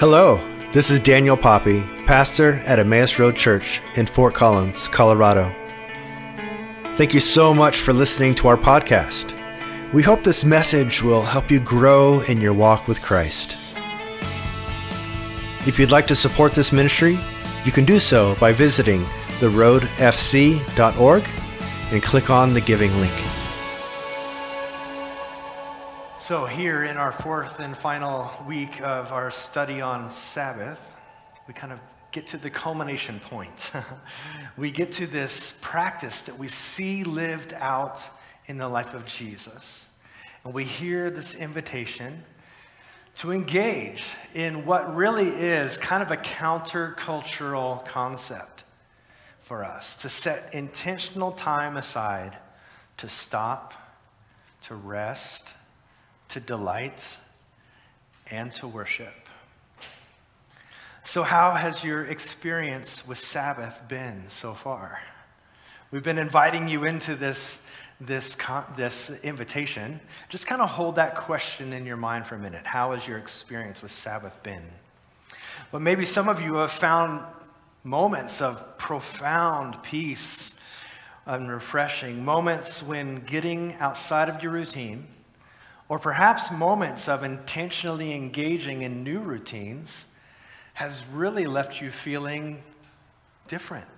Hello, this is Daniel Poppy, pastor at Emmaus Road Church in Fort Collins, Colorado. Thank you so much for listening to our podcast. We hope this message will help you grow in your walk with Christ. If you'd like to support this ministry, you can do so by visiting theroadfc.org and click on the giving link. So, here in our fourth and final week of our study on Sabbath, we kind of get to the culmination point. we get to this practice that we see lived out in the life of Jesus. And we hear this invitation to engage in what really is kind of a countercultural concept for us to set intentional time aside to stop, to rest to delight, and to worship. So, how has your experience with Sabbath been so far? We've been inviting you into this, this, this invitation. Just kind of hold that question in your mind for a minute. How has your experience with Sabbath been? But maybe some of you have found moments of profound peace and refreshing, moments when getting outside of your routine or perhaps moments of intentionally engaging in new routines has really left you feeling different,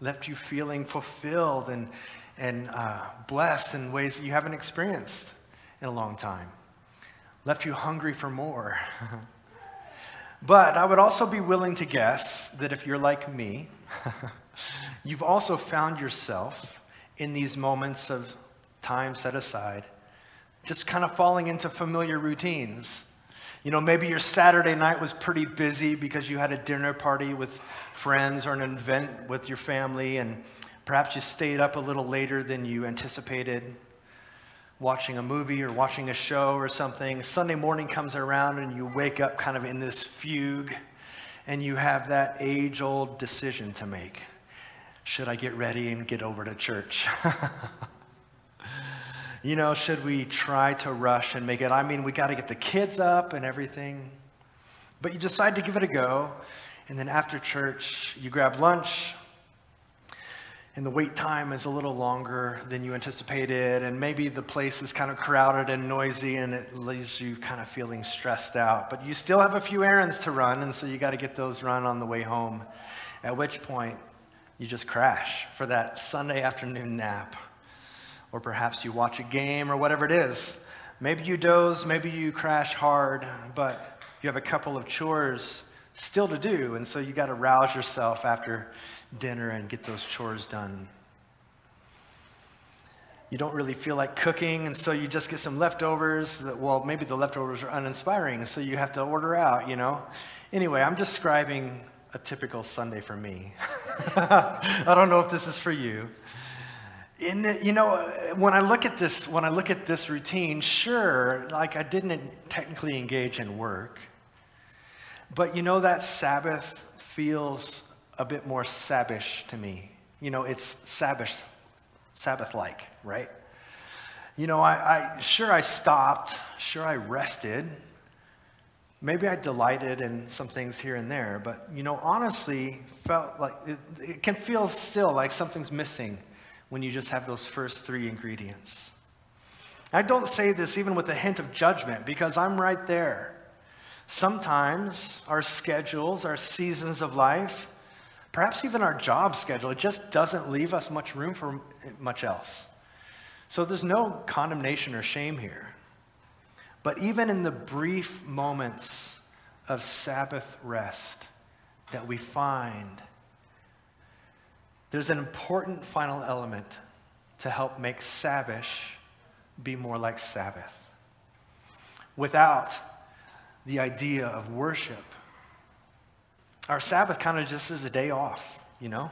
left you feeling fulfilled and, and uh, blessed in ways that you haven't experienced in a long time, left you hungry for more. but I would also be willing to guess that if you're like me, you've also found yourself in these moments of time set aside just kind of falling into familiar routines. You know, maybe your Saturday night was pretty busy because you had a dinner party with friends or an event with your family, and perhaps you stayed up a little later than you anticipated, watching a movie or watching a show or something. Sunday morning comes around, and you wake up kind of in this fugue, and you have that age old decision to make Should I get ready and get over to church? you know, should we try to rush and make it? I mean, we got to get the kids up and everything. But you decide to give it a go. And then after church, you grab lunch. And the wait time is a little longer than you anticipated. And maybe the place is kind of crowded and noisy and it leaves you kind of feeling stressed out. But you still have a few errands to run. And so you got to get those run on the way home. At which point, you just crash for that Sunday afternoon nap or perhaps you watch a game or whatever it is. Maybe you doze, maybe you crash hard, but you have a couple of chores still to do, and so you got to rouse yourself after dinner and get those chores done. You don't really feel like cooking, and so you just get some leftovers. That, well, maybe the leftovers are uninspiring, so you have to order out, you know? Anyway, I'm describing a typical Sunday for me. I don't know if this is for you. In, you know, when I look at this, when I look at this routine, sure, like I didn't technically engage in work, but you know that Sabbath feels a bit more sabbish to me. You know, it's Sabbath, Sabbath-like, right? You know, I, I sure I stopped, sure I rested, maybe I delighted in some things here and there, but you know, honestly, felt like it, it can feel still like something's missing when you just have those first three ingredients. I don't say this even with a hint of judgment because I'm right there. Sometimes our schedules, our seasons of life, perhaps even our job schedule, it just doesn't leave us much room for much else. So there's no condemnation or shame here. But even in the brief moments of Sabbath rest that we find there's an important final element to help make Sabbath be more like Sabbath. Without the idea of worship, our Sabbath kind of just is a day off, you know?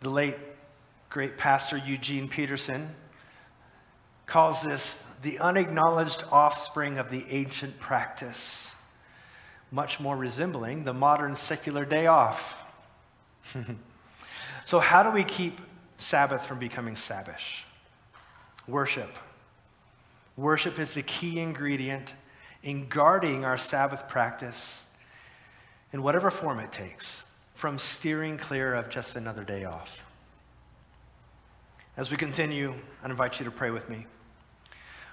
The late, great pastor Eugene Peterson calls this the unacknowledged offspring of the ancient practice, much more resembling the modern secular day off. So, how do we keep Sabbath from becoming sabbish? Worship. Worship is the key ingredient in guarding our Sabbath practice in whatever form it takes, from steering clear of just another day off. As we continue, I invite you to pray with me.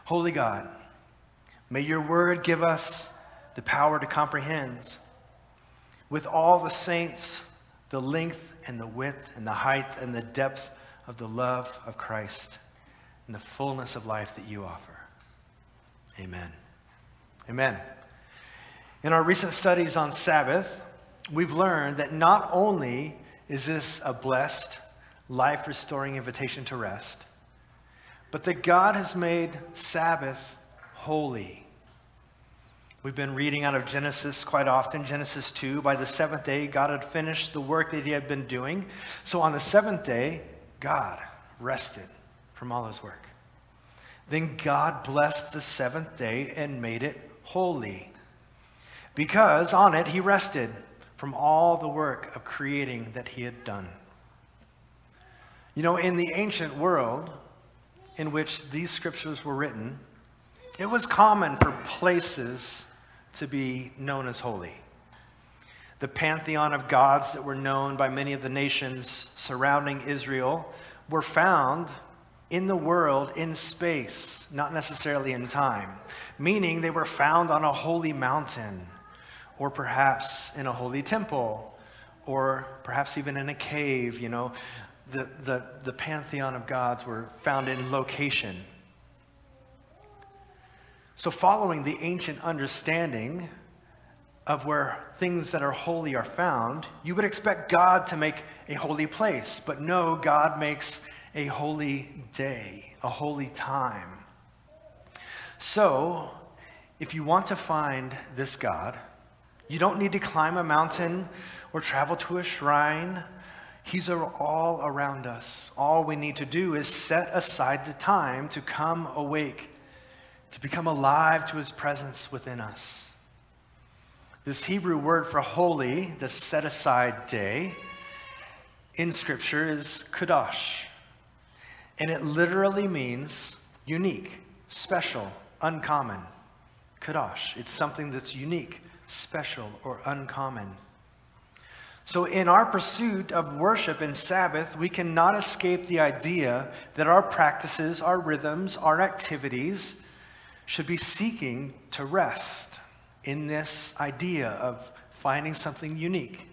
Holy God, may your word give us the power to comprehend with all the saints the length and the width and the height and the depth of the love of Christ and the fullness of life that you offer. Amen. Amen. In our recent studies on Sabbath, we've learned that not only is this a blessed, life restoring invitation to rest, but that God has made Sabbath holy. We've been reading out of Genesis quite often, Genesis 2. By the seventh day, God had finished the work that he had been doing. So on the seventh day, God rested from all his work. Then God blessed the seventh day and made it holy. Because on it he rested from all the work of creating that he had done. You know, in the ancient world in which these scriptures were written, it was common for places to be known as holy. The pantheon of gods that were known by many of the nations surrounding Israel were found in the world in space, not necessarily in time, meaning they were found on a holy mountain, or perhaps in a holy temple, or perhaps even in a cave. You know, the, the, the pantheon of gods were found in location. So, following the ancient understanding of where things that are holy are found, you would expect God to make a holy place. But no, God makes a holy day, a holy time. So, if you want to find this God, you don't need to climb a mountain or travel to a shrine. He's all around us. All we need to do is set aside the time to come awake to become alive to his presence within us. This Hebrew word for holy, the set aside day, in Scripture is kadosh. And it literally means unique, special, uncommon. Kadosh. It's something that's unique, special, or uncommon. So, in our pursuit of worship and Sabbath, we cannot escape the idea that our practices, our rhythms, our activities, should be seeking to rest in this idea of finding something unique,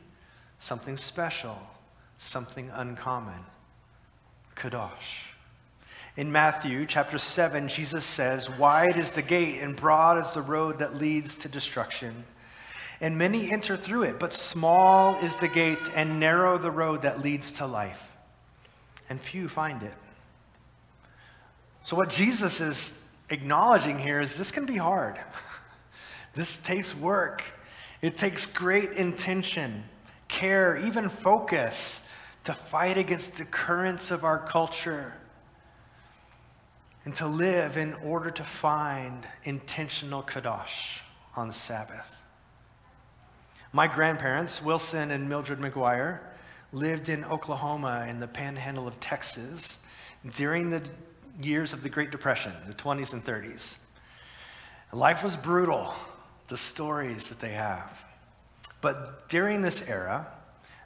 something special, something uncommon. Kadosh. In Matthew chapter 7, Jesus says, Wide is the gate and broad is the road that leads to destruction. And many enter through it, but small is the gate and narrow the road that leads to life. And few find it. So, what Jesus is acknowledging here is this can be hard. this takes work, it takes great intention, care, even focus to fight against the currents of our culture and to live in order to find intentional kadosh on Sabbath. My grandparents, Wilson and Mildred McGuire, lived in Oklahoma in the panhandle of Texas during the years of the Great Depression, the 20s and 30s. Life was brutal, the stories that they have. But during this era,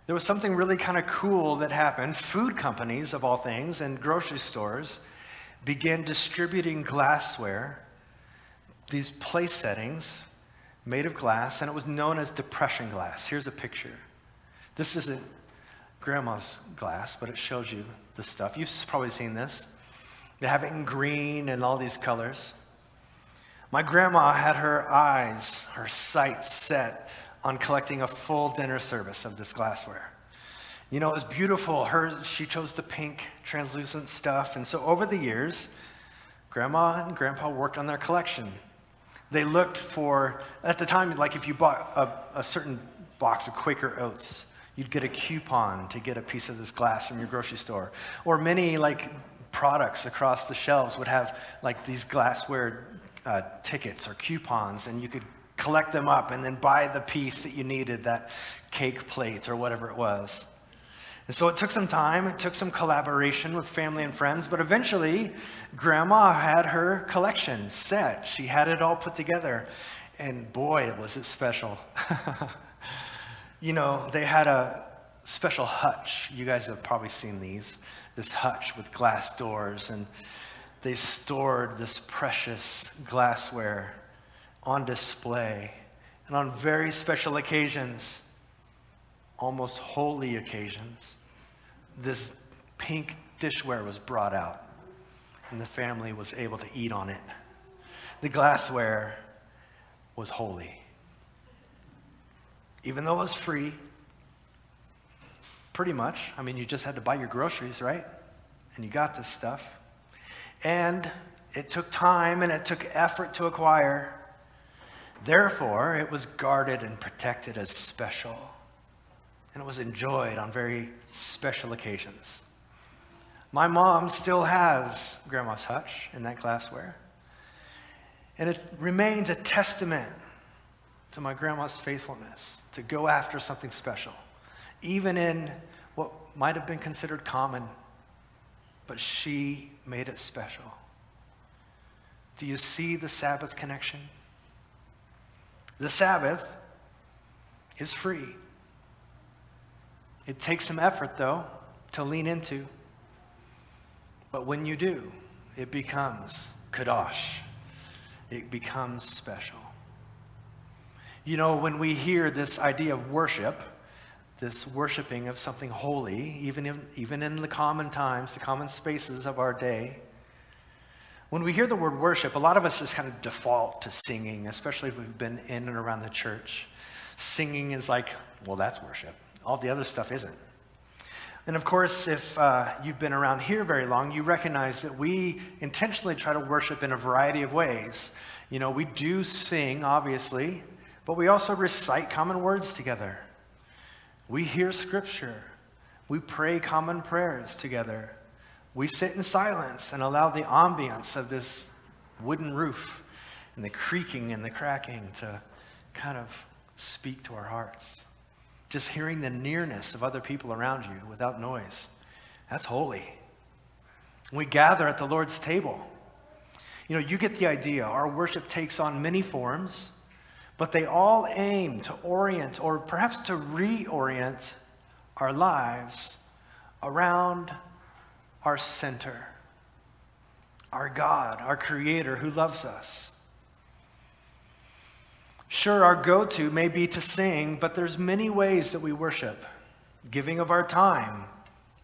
there was something really kind of cool that happened. Food companies, of all things, and grocery stores began distributing glassware, these place settings made of glass, and it was known as depression glass. Here's a picture. This isn't grandma's glass, but it shows you the stuff. You've probably seen this. They have it in green and all these colors. My grandma had her eyes, her sights set on collecting a full dinner service of this glassware. You know, it was beautiful. Her, she chose the pink, translucent stuff. And so over the years, grandma and grandpa worked on their collection. They looked for, at the time, like if you bought a, a certain box of Quaker oats, you'd get a coupon to get a piece of this glass from your grocery store. Or many, like products across the shelves would have like these glassware uh, tickets or coupons, and you could collect them up and then buy the piece that you needed, that cake plate or whatever it was. And so it took some time, it took some collaboration with family and friends, but eventually, Grandma had her collection set. She had it all put together, and boy, was it special. You know, they had a special hutch. You guys have probably seen these. This hutch with glass doors, and they stored this precious glassware on display. And on very special occasions, almost holy occasions, this pink dishware was brought out, and the family was able to eat on it. The glassware was holy. Even though it was free, pretty much. I mean, you just had to buy your groceries, right? And you got this stuff. And it took time and it took effort to acquire. Therefore, it was guarded and protected as special. And it was enjoyed on very special occasions. My mom still has Grandma's hutch in that glassware. And it remains a testament to my grandma's faithfulness to go after something special, even in what might have been considered common, but she made it special. Do you see the Sabbath connection? The Sabbath is free. It takes some effort, though, to lean into. But when you do, it becomes kadosh. It becomes special. You know, when we hear this idea of worship, this worshiping of something holy, even in, even in the common times, the common spaces of our day, when we hear the word worship, a lot of us just kind of default to singing, especially if we've been in and around the church. Singing is like, well, that's worship. All the other stuff isn't. And of course, if uh, you've been around here very long, you recognize that we intentionally try to worship in a variety of ways. You know, we do sing, obviously, but we also recite common words together. We hear scripture. We pray common prayers together. We sit in silence and allow the ambience of this wooden roof and the creaking and the cracking to kind of speak to our hearts. Just hearing the nearness of other people around you without noise. That's holy. We gather at the Lord's table. You know, you get the idea. Our worship takes on many forms. But they all aim to orient or perhaps to reorient our lives around our center, our God, our Creator who loves us. Sure, our go to may be to sing, but there's many ways that we worship giving of our time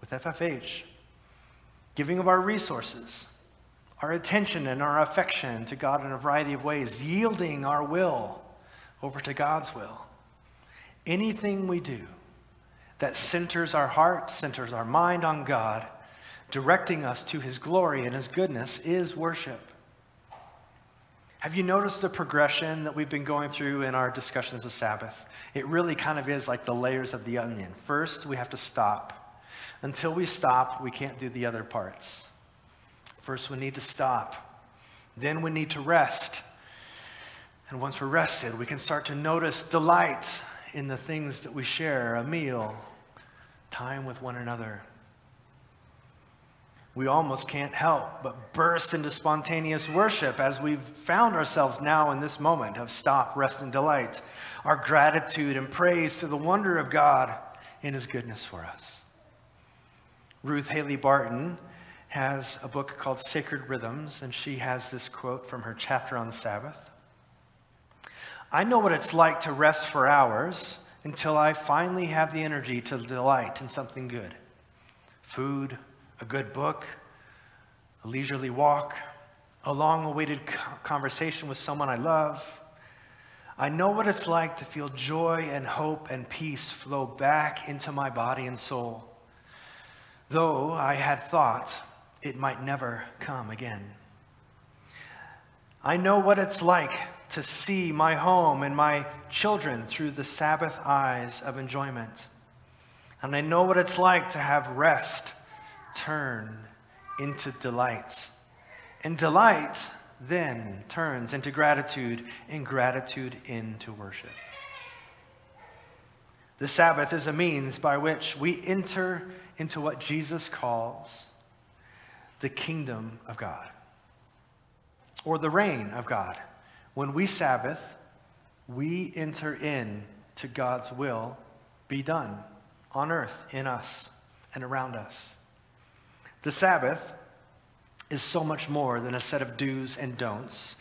with FFH, giving of our resources, our attention and our affection to God in a variety of ways, yielding our will over to God's will. Anything we do that centers our heart, centers our mind on God, directing us to His glory and His goodness is worship. Have you noticed the progression that we've been going through in our discussions of Sabbath? It really kind of is like the layers of the onion. First, we have to stop. Until we stop, we can't do the other parts. First, we need to stop. Then, we need to rest. And once we're rested, we can start to notice delight in the things that we share a meal, time with one another. We almost can't help but burst into spontaneous worship as we've found ourselves now in this moment of stop, rest, and delight. Our gratitude and praise to the wonder of God in His goodness for us. Ruth Haley Barton has a book called Sacred Rhythms, and she has this quote from her chapter on the Sabbath. I know what it's like to rest for hours until I finally have the energy to delight in something good food, a good book, a leisurely walk, a long awaited conversation with someone I love. I know what it's like to feel joy and hope and peace flow back into my body and soul, though I had thought it might never come again. I know what it's like to see my home and my children through the Sabbath eyes of enjoyment. And I know what it's like to have rest turn into delight. And delight then turns into gratitude, and gratitude into worship. The Sabbath is a means by which we enter into what Jesus calls the kingdom of God or the reign of God. When we Sabbath, we enter in to God's will be done on earth, in us, and around us. The Sabbath is so much more than a set of do's and don'ts.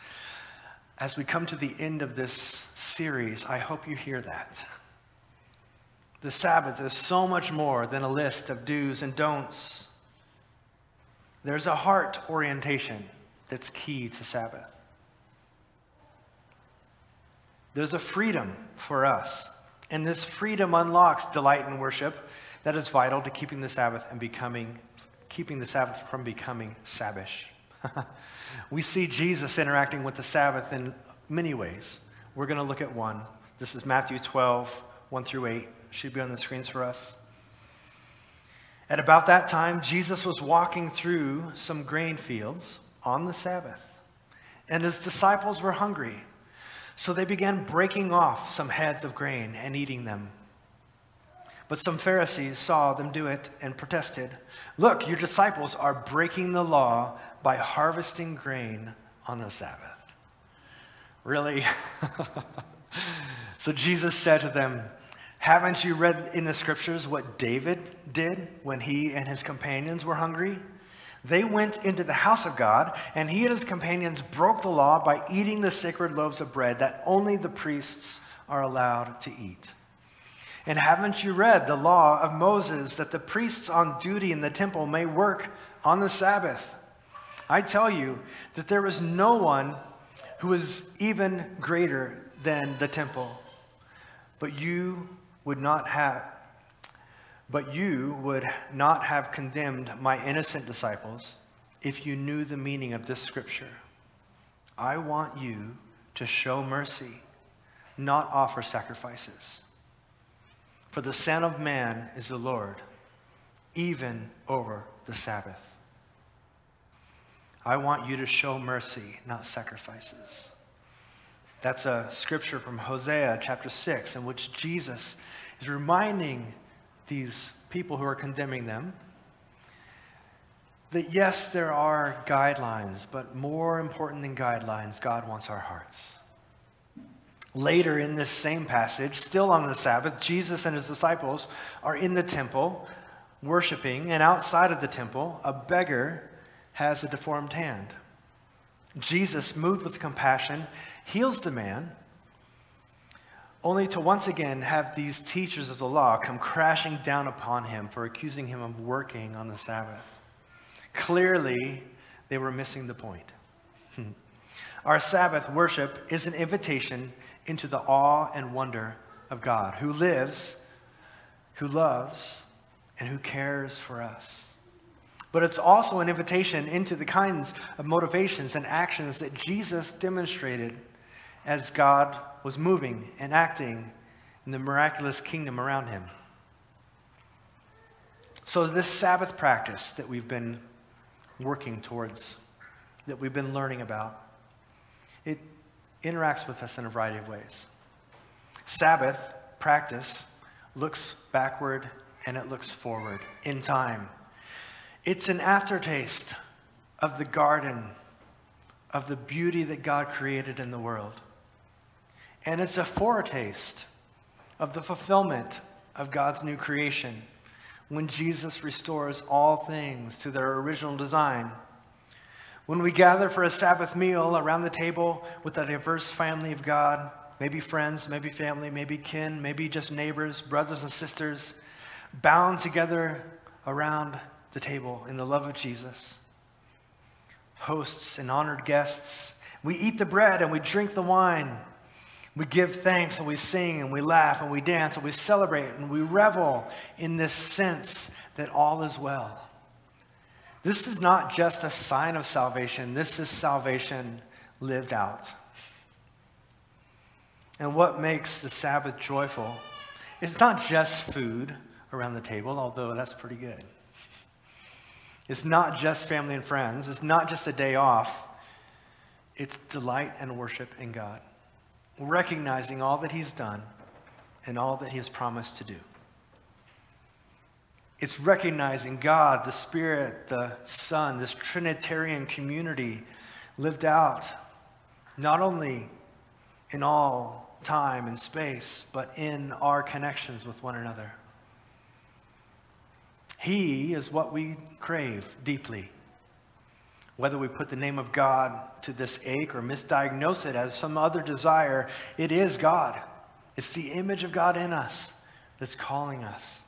As we come to the end of this series, I hope you hear that. The Sabbath is so much more than a list of do's and don'ts. There's a heart orientation that's key to Sabbath. There's a freedom for us, and this freedom unlocks delight in worship that is vital to keeping the Sabbath and becoming keeping the Sabbath from becoming sabbish. we see Jesus interacting with the Sabbath in many ways. We're going to look at one. This is Matthew 12, 1 through 8. Should be on the screens for us. At about that time, Jesus was walking through some grain fields on the Sabbath, and his disciples were hungry. So they began breaking off some heads of grain and eating them. But some Pharisees saw them do it and protested Look, your disciples are breaking the law by harvesting grain on the Sabbath. Really? so Jesus said to them, Haven't you read in the scriptures what David did when he and his companions were hungry? They went into the house of God, and he and his companions broke the law by eating the sacred loaves of bread that only the priests are allowed to eat. And haven't you read the law of Moses that the priests on duty in the temple may work on the Sabbath? I tell you that there is no one who is even greater than the temple. But you would not have but you would not have condemned my innocent disciples if you knew the meaning of this scripture. I want you to show mercy, not offer sacrifices. For the Son of Man is the Lord, even over the Sabbath. I want you to show mercy, not sacrifices. That's a scripture from Hosea chapter 6, in which Jesus is reminding these people who are condemning them that yes, there are guidelines, but more important than guidelines, God wants our hearts. Later in this same passage, still on the Sabbath, Jesus and his disciples are in the temple worshiping, and outside of the temple, a beggar has a deformed hand. Jesus, moved with compassion, heals the man, only to once again have these teachers of the law come crashing down upon him for accusing him of working on the Sabbath. Clearly, they were missing the point. Our Sabbath worship is an invitation into the awe and wonder of God, who lives, who loves, and who cares for us. But it's also an invitation into the kinds of motivations and actions that Jesus demonstrated as God was moving and acting in the miraculous kingdom around him. So, this Sabbath practice that we've been working towards, that we've been learning about, it interacts with us in a variety of ways. Sabbath practice looks backward and it looks forward in time. It's an aftertaste of the garden, of the beauty that God created in the world. And it's a foretaste of the fulfillment of God's new creation when Jesus restores all things to their original design when we gather for a Sabbath meal around the table with a diverse family of God, maybe friends, maybe family, maybe kin, maybe just neighbors, brothers and sisters, bound together around the table in the love of Jesus, hosts and honored guests, we eat the bread and we drink the wine. We give thanks and we sing and we laugh and we dance and we celebrate and we revel in this sense that all is well. This is not just a sign of salvation, this is salvation lived out. And what makes the Sabbath joyful It's not just food around the table, although that's pretty good. It's not just family and friends, it's not just a day off. It's delight and worship in God, recognizing all that He's done and all that He has promised to do. It's recognizing God, the Spirit, the Son, this Trinitarian community lived out, not only in all time and space, but in our connections with one another. He is what we crave deeply. Whether we put the name of God to this ache or misdiagnose it as some other desire, it is God. It's the image of God in us that's calling us.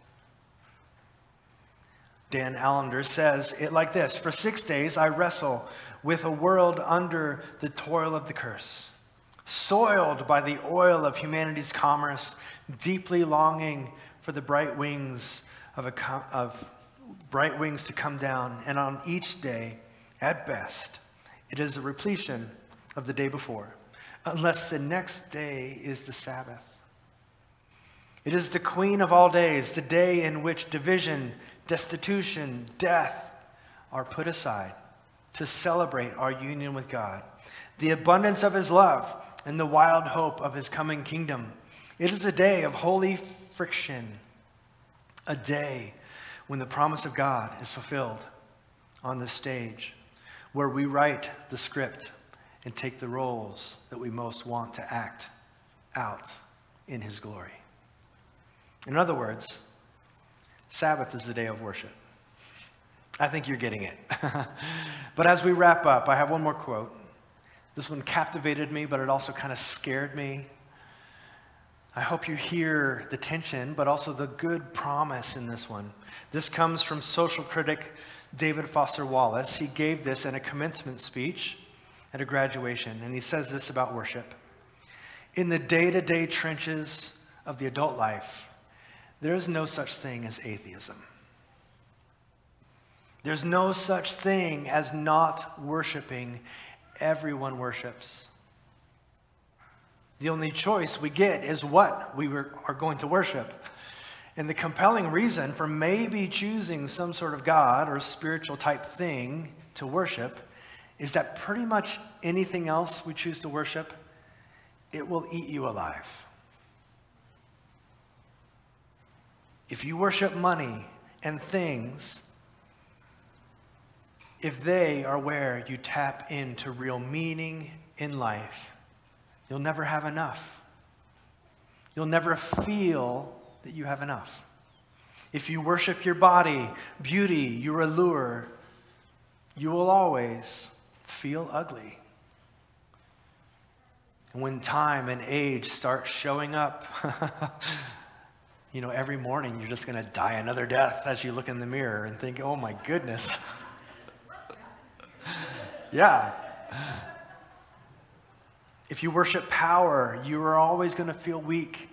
Dan Allender says it like this For six days I wrestle with a world under the toil of the curse, soiled by the oil of humanity's commerce, deeply longing for the bright wings of, a, of bright wings to come down, and on each day, at best, it is a repletion of the day before, unless the next day is the Sabbath. It is the queen of all days, the day in which division, destitution, death are put aside to celebrate our union with God, the abundance of his love, and the wild hope of his coming kingdom. It is a day of holy friction, a day when the promise of God is fulfilled on the stage, where we write the script and take the roles that we most want to act out in his glory. In other words, Sabbath is the day of worship. I think you're getting it. but as we wrap up, I have one more quote. This one captivated me, but it also kind of scared me. I hope you hear the tension, but also the good promise in this one. This comes from social critic David Foster Wallace. He gave this in a commencement speech at a graduation, and he says this about worship. In the day to day trenches of the adult life, there is no such thing as atheism. There's no such thing as not worshiping. Everyone worships. The only choice we get is what we are going to worship. And the compelling reason for maybe choosing some sort of God or spiritual type thing to worship is that pretty much anything else we choose to worship, it will eat you alive. If you worship money and things, if they are where you tap into real meaning in life, You'll never have enough. You'll never feel that you have enough. If you worship your body, beauty, your allure, you will always feel ugly. And when time and age start showing up, you know, every morning you're just going to die another death as you look in the mirror and think, oh my goodness. yeah. If you worship power, you are always going to feel weak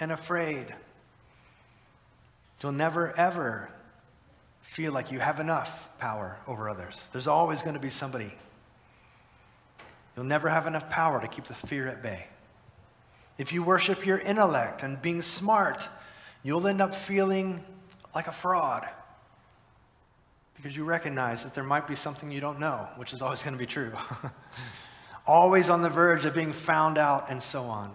and afraid. You'll never, ever feel like you have enough power over others. There's always going to be somebody. You'll never have enough power to keep the fear at bay. If you worship your intellect and being smart, you'll end up feeling like a fraud because you recognize that there might be something you don't know, which is always going to be true. always on the verge of being found out, and so on.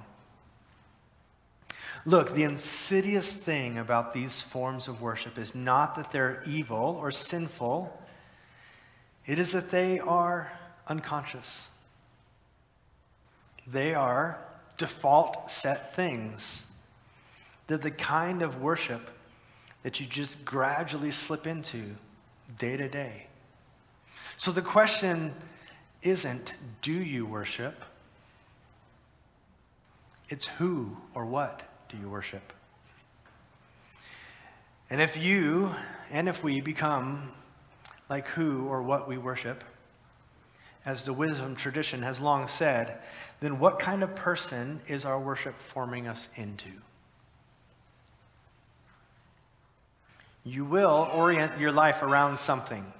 Look, the insidious thing about these forms of worship is not that they're evil or sinful, it is that they are unconscious. They are default set things. They're the kind of worship that you just gradually slip into day to day. So the question isn't do you worship? It's who or what do you worship? And if you and if we become like who or what we worship, as the wisdom tradition has long said, then what kind of person is our worship forming us into? You will orient your life around something.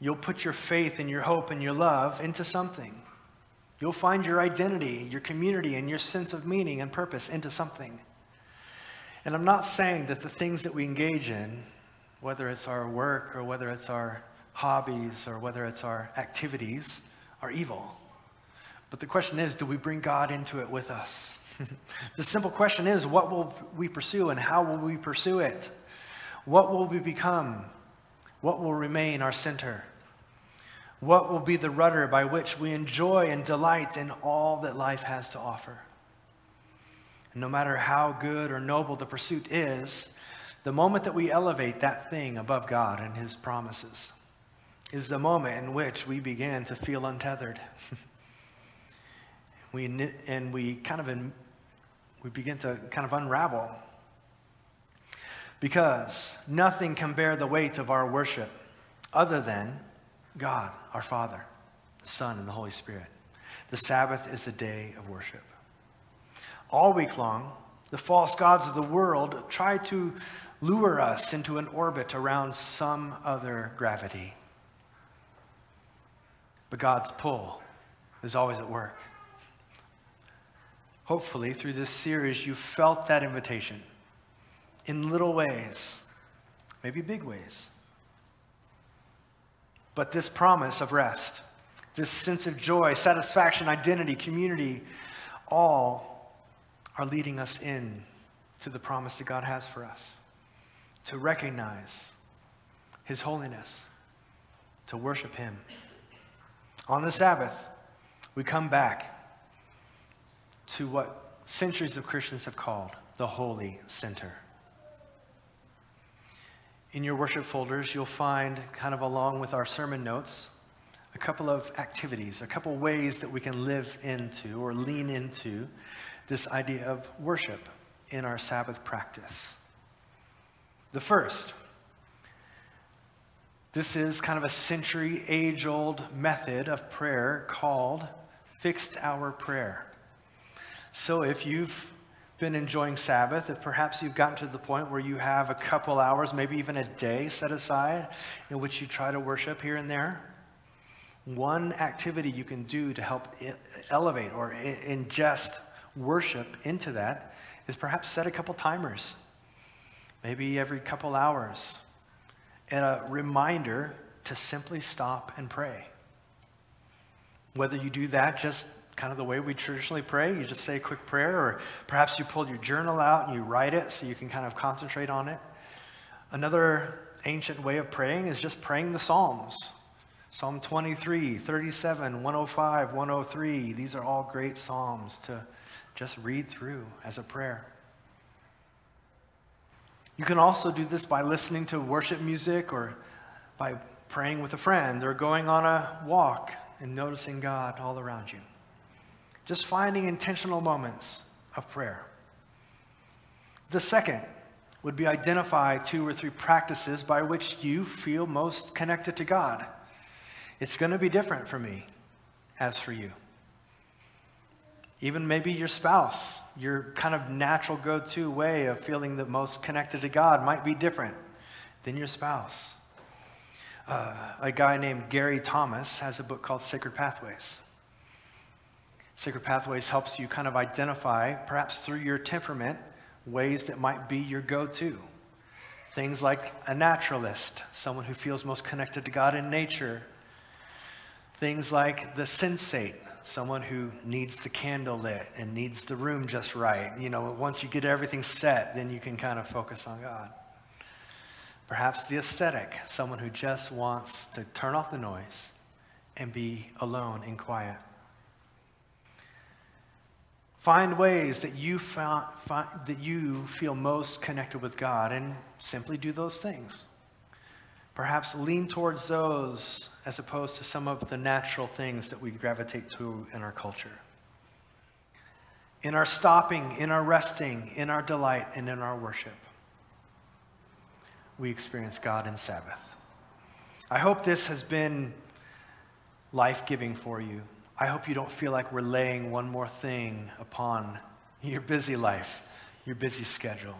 You'll put your faith and your hope and your love into something. You'll find your identity, your community, and your sense of meaning and purpose into something. And I'm not saying that the things that we engage in, whether it's our work or whether it's our hobbies or whether it's our activities, are evil. But the question is do we bring God into it with us? the simple question is what will we pursue and how will we pursue it? What will we become? What will remain our center? What will be the rudder by which we enjoy and delight in all that life has to offer? And no matter how good or noble the pursuit is, the moment that we elevate that thing above God and His promises is the moment in which we begin to feel untethered. we, and we kind of in, we begin to kind of unravel because nothing can bear the weight of our worship other than God, our Father, the Son, and the Holy Spirit. The Sabbath is a day of worship. All week long, the false gods of the world try to lure us into an orbit around some other gravity. But God's pull is always at work. Hopefully, through this series, you felt that invitation in little ways, maybe big ways. But this promise of rest, this sense of joy, satisfaction, identity, community, all are leading us in to the promise that God has for us to recognize His holiness, to worship Him. On the Sabbath, we come back to what centuries of Christians have called the Holy Center. In your worship folders, you'll find, kind of along with our sermon notes, a couple of activities, a couple ways that we can live into or lean into this idea of worship in our Sabbath practice. The first, this is kind of a century age old method of prayer called fixed hour prayer. So if you've been enjoying Sabbath, if perhaps you've gotten to the point where you have a couple hours, maybe even a day set aside in which you try to worship here and there, one activity you can do to help elevate or ingest worship into that is perhaps set a couple timers. Maybe every couple hours, and a reminder to simply stop and pray. Whether you do that just kind of the way we traditionally pray, you just say a quick prayer, or perhaps you pull your journal out and you write it so you can kind of concentrate on it. Another ancient way of praying is just praying the Psalms. Psalm 23, 37, 105, 103. These are all great Psalms to just read through as a prayer. You can also do this by listening to worship music or by praying with a friend or going on a walk and noticing God all around you. Just finding intentional moments of prayer. The second would be identify two or three practices by which you feel most connected to God. It's going to be different for me as for you. Even maybe your spouse, your kind of natural go to way of feeling the most connected to God might be different than your spouse. Uh, a guy named Gary Thomas has a book called Sacred Pathways. Sacred Pathways helps you kind of identify, perhaps through your temperament, ways that might be your go to. Things like a naturalist, someone who feels most connected to God in nature. Things like the sensate, someone who needs the candle lit and needs the room just right. You know, once you get everything set, then you can kind of focus on God. Perhaps the ascetic, someone who just wants to turn off the noise and be alone and quiet. Find ways that you, found, find, that you feel most connected with God and simply do those things. Perhaps lean towards those as opposed to some of the natural things that we gravitate to in our culture. In our stopping, in our resting, in our delight, and in our worship, we experience God in Sabbath. I hope this has been life giving for you. I hope you don't feel like we're laying one more thing upon your busy life, your busy schedule.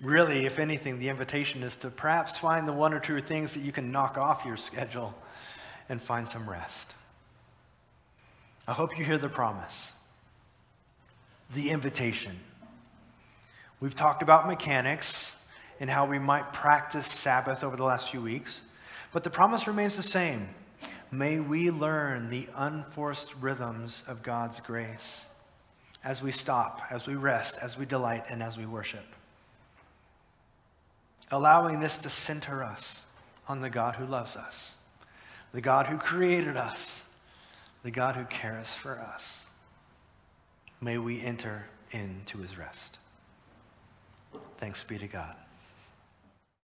Really, if anything, the invitation is to perhaps find the one or two things that you can knock off your schedule and find some rest. I hope you hear the promise, the invitation. We've talked about mechanics and how we might practice Sabbath over the last few weeks, but the promise remains the same. May we learn the unforced rhythms of God's grace as we stop, as we rest, as we delight, and as we worship allowing this to center us on the God who loves us, the God who created us, the God who cares for us. May we enter into his rest. Thanks be to God.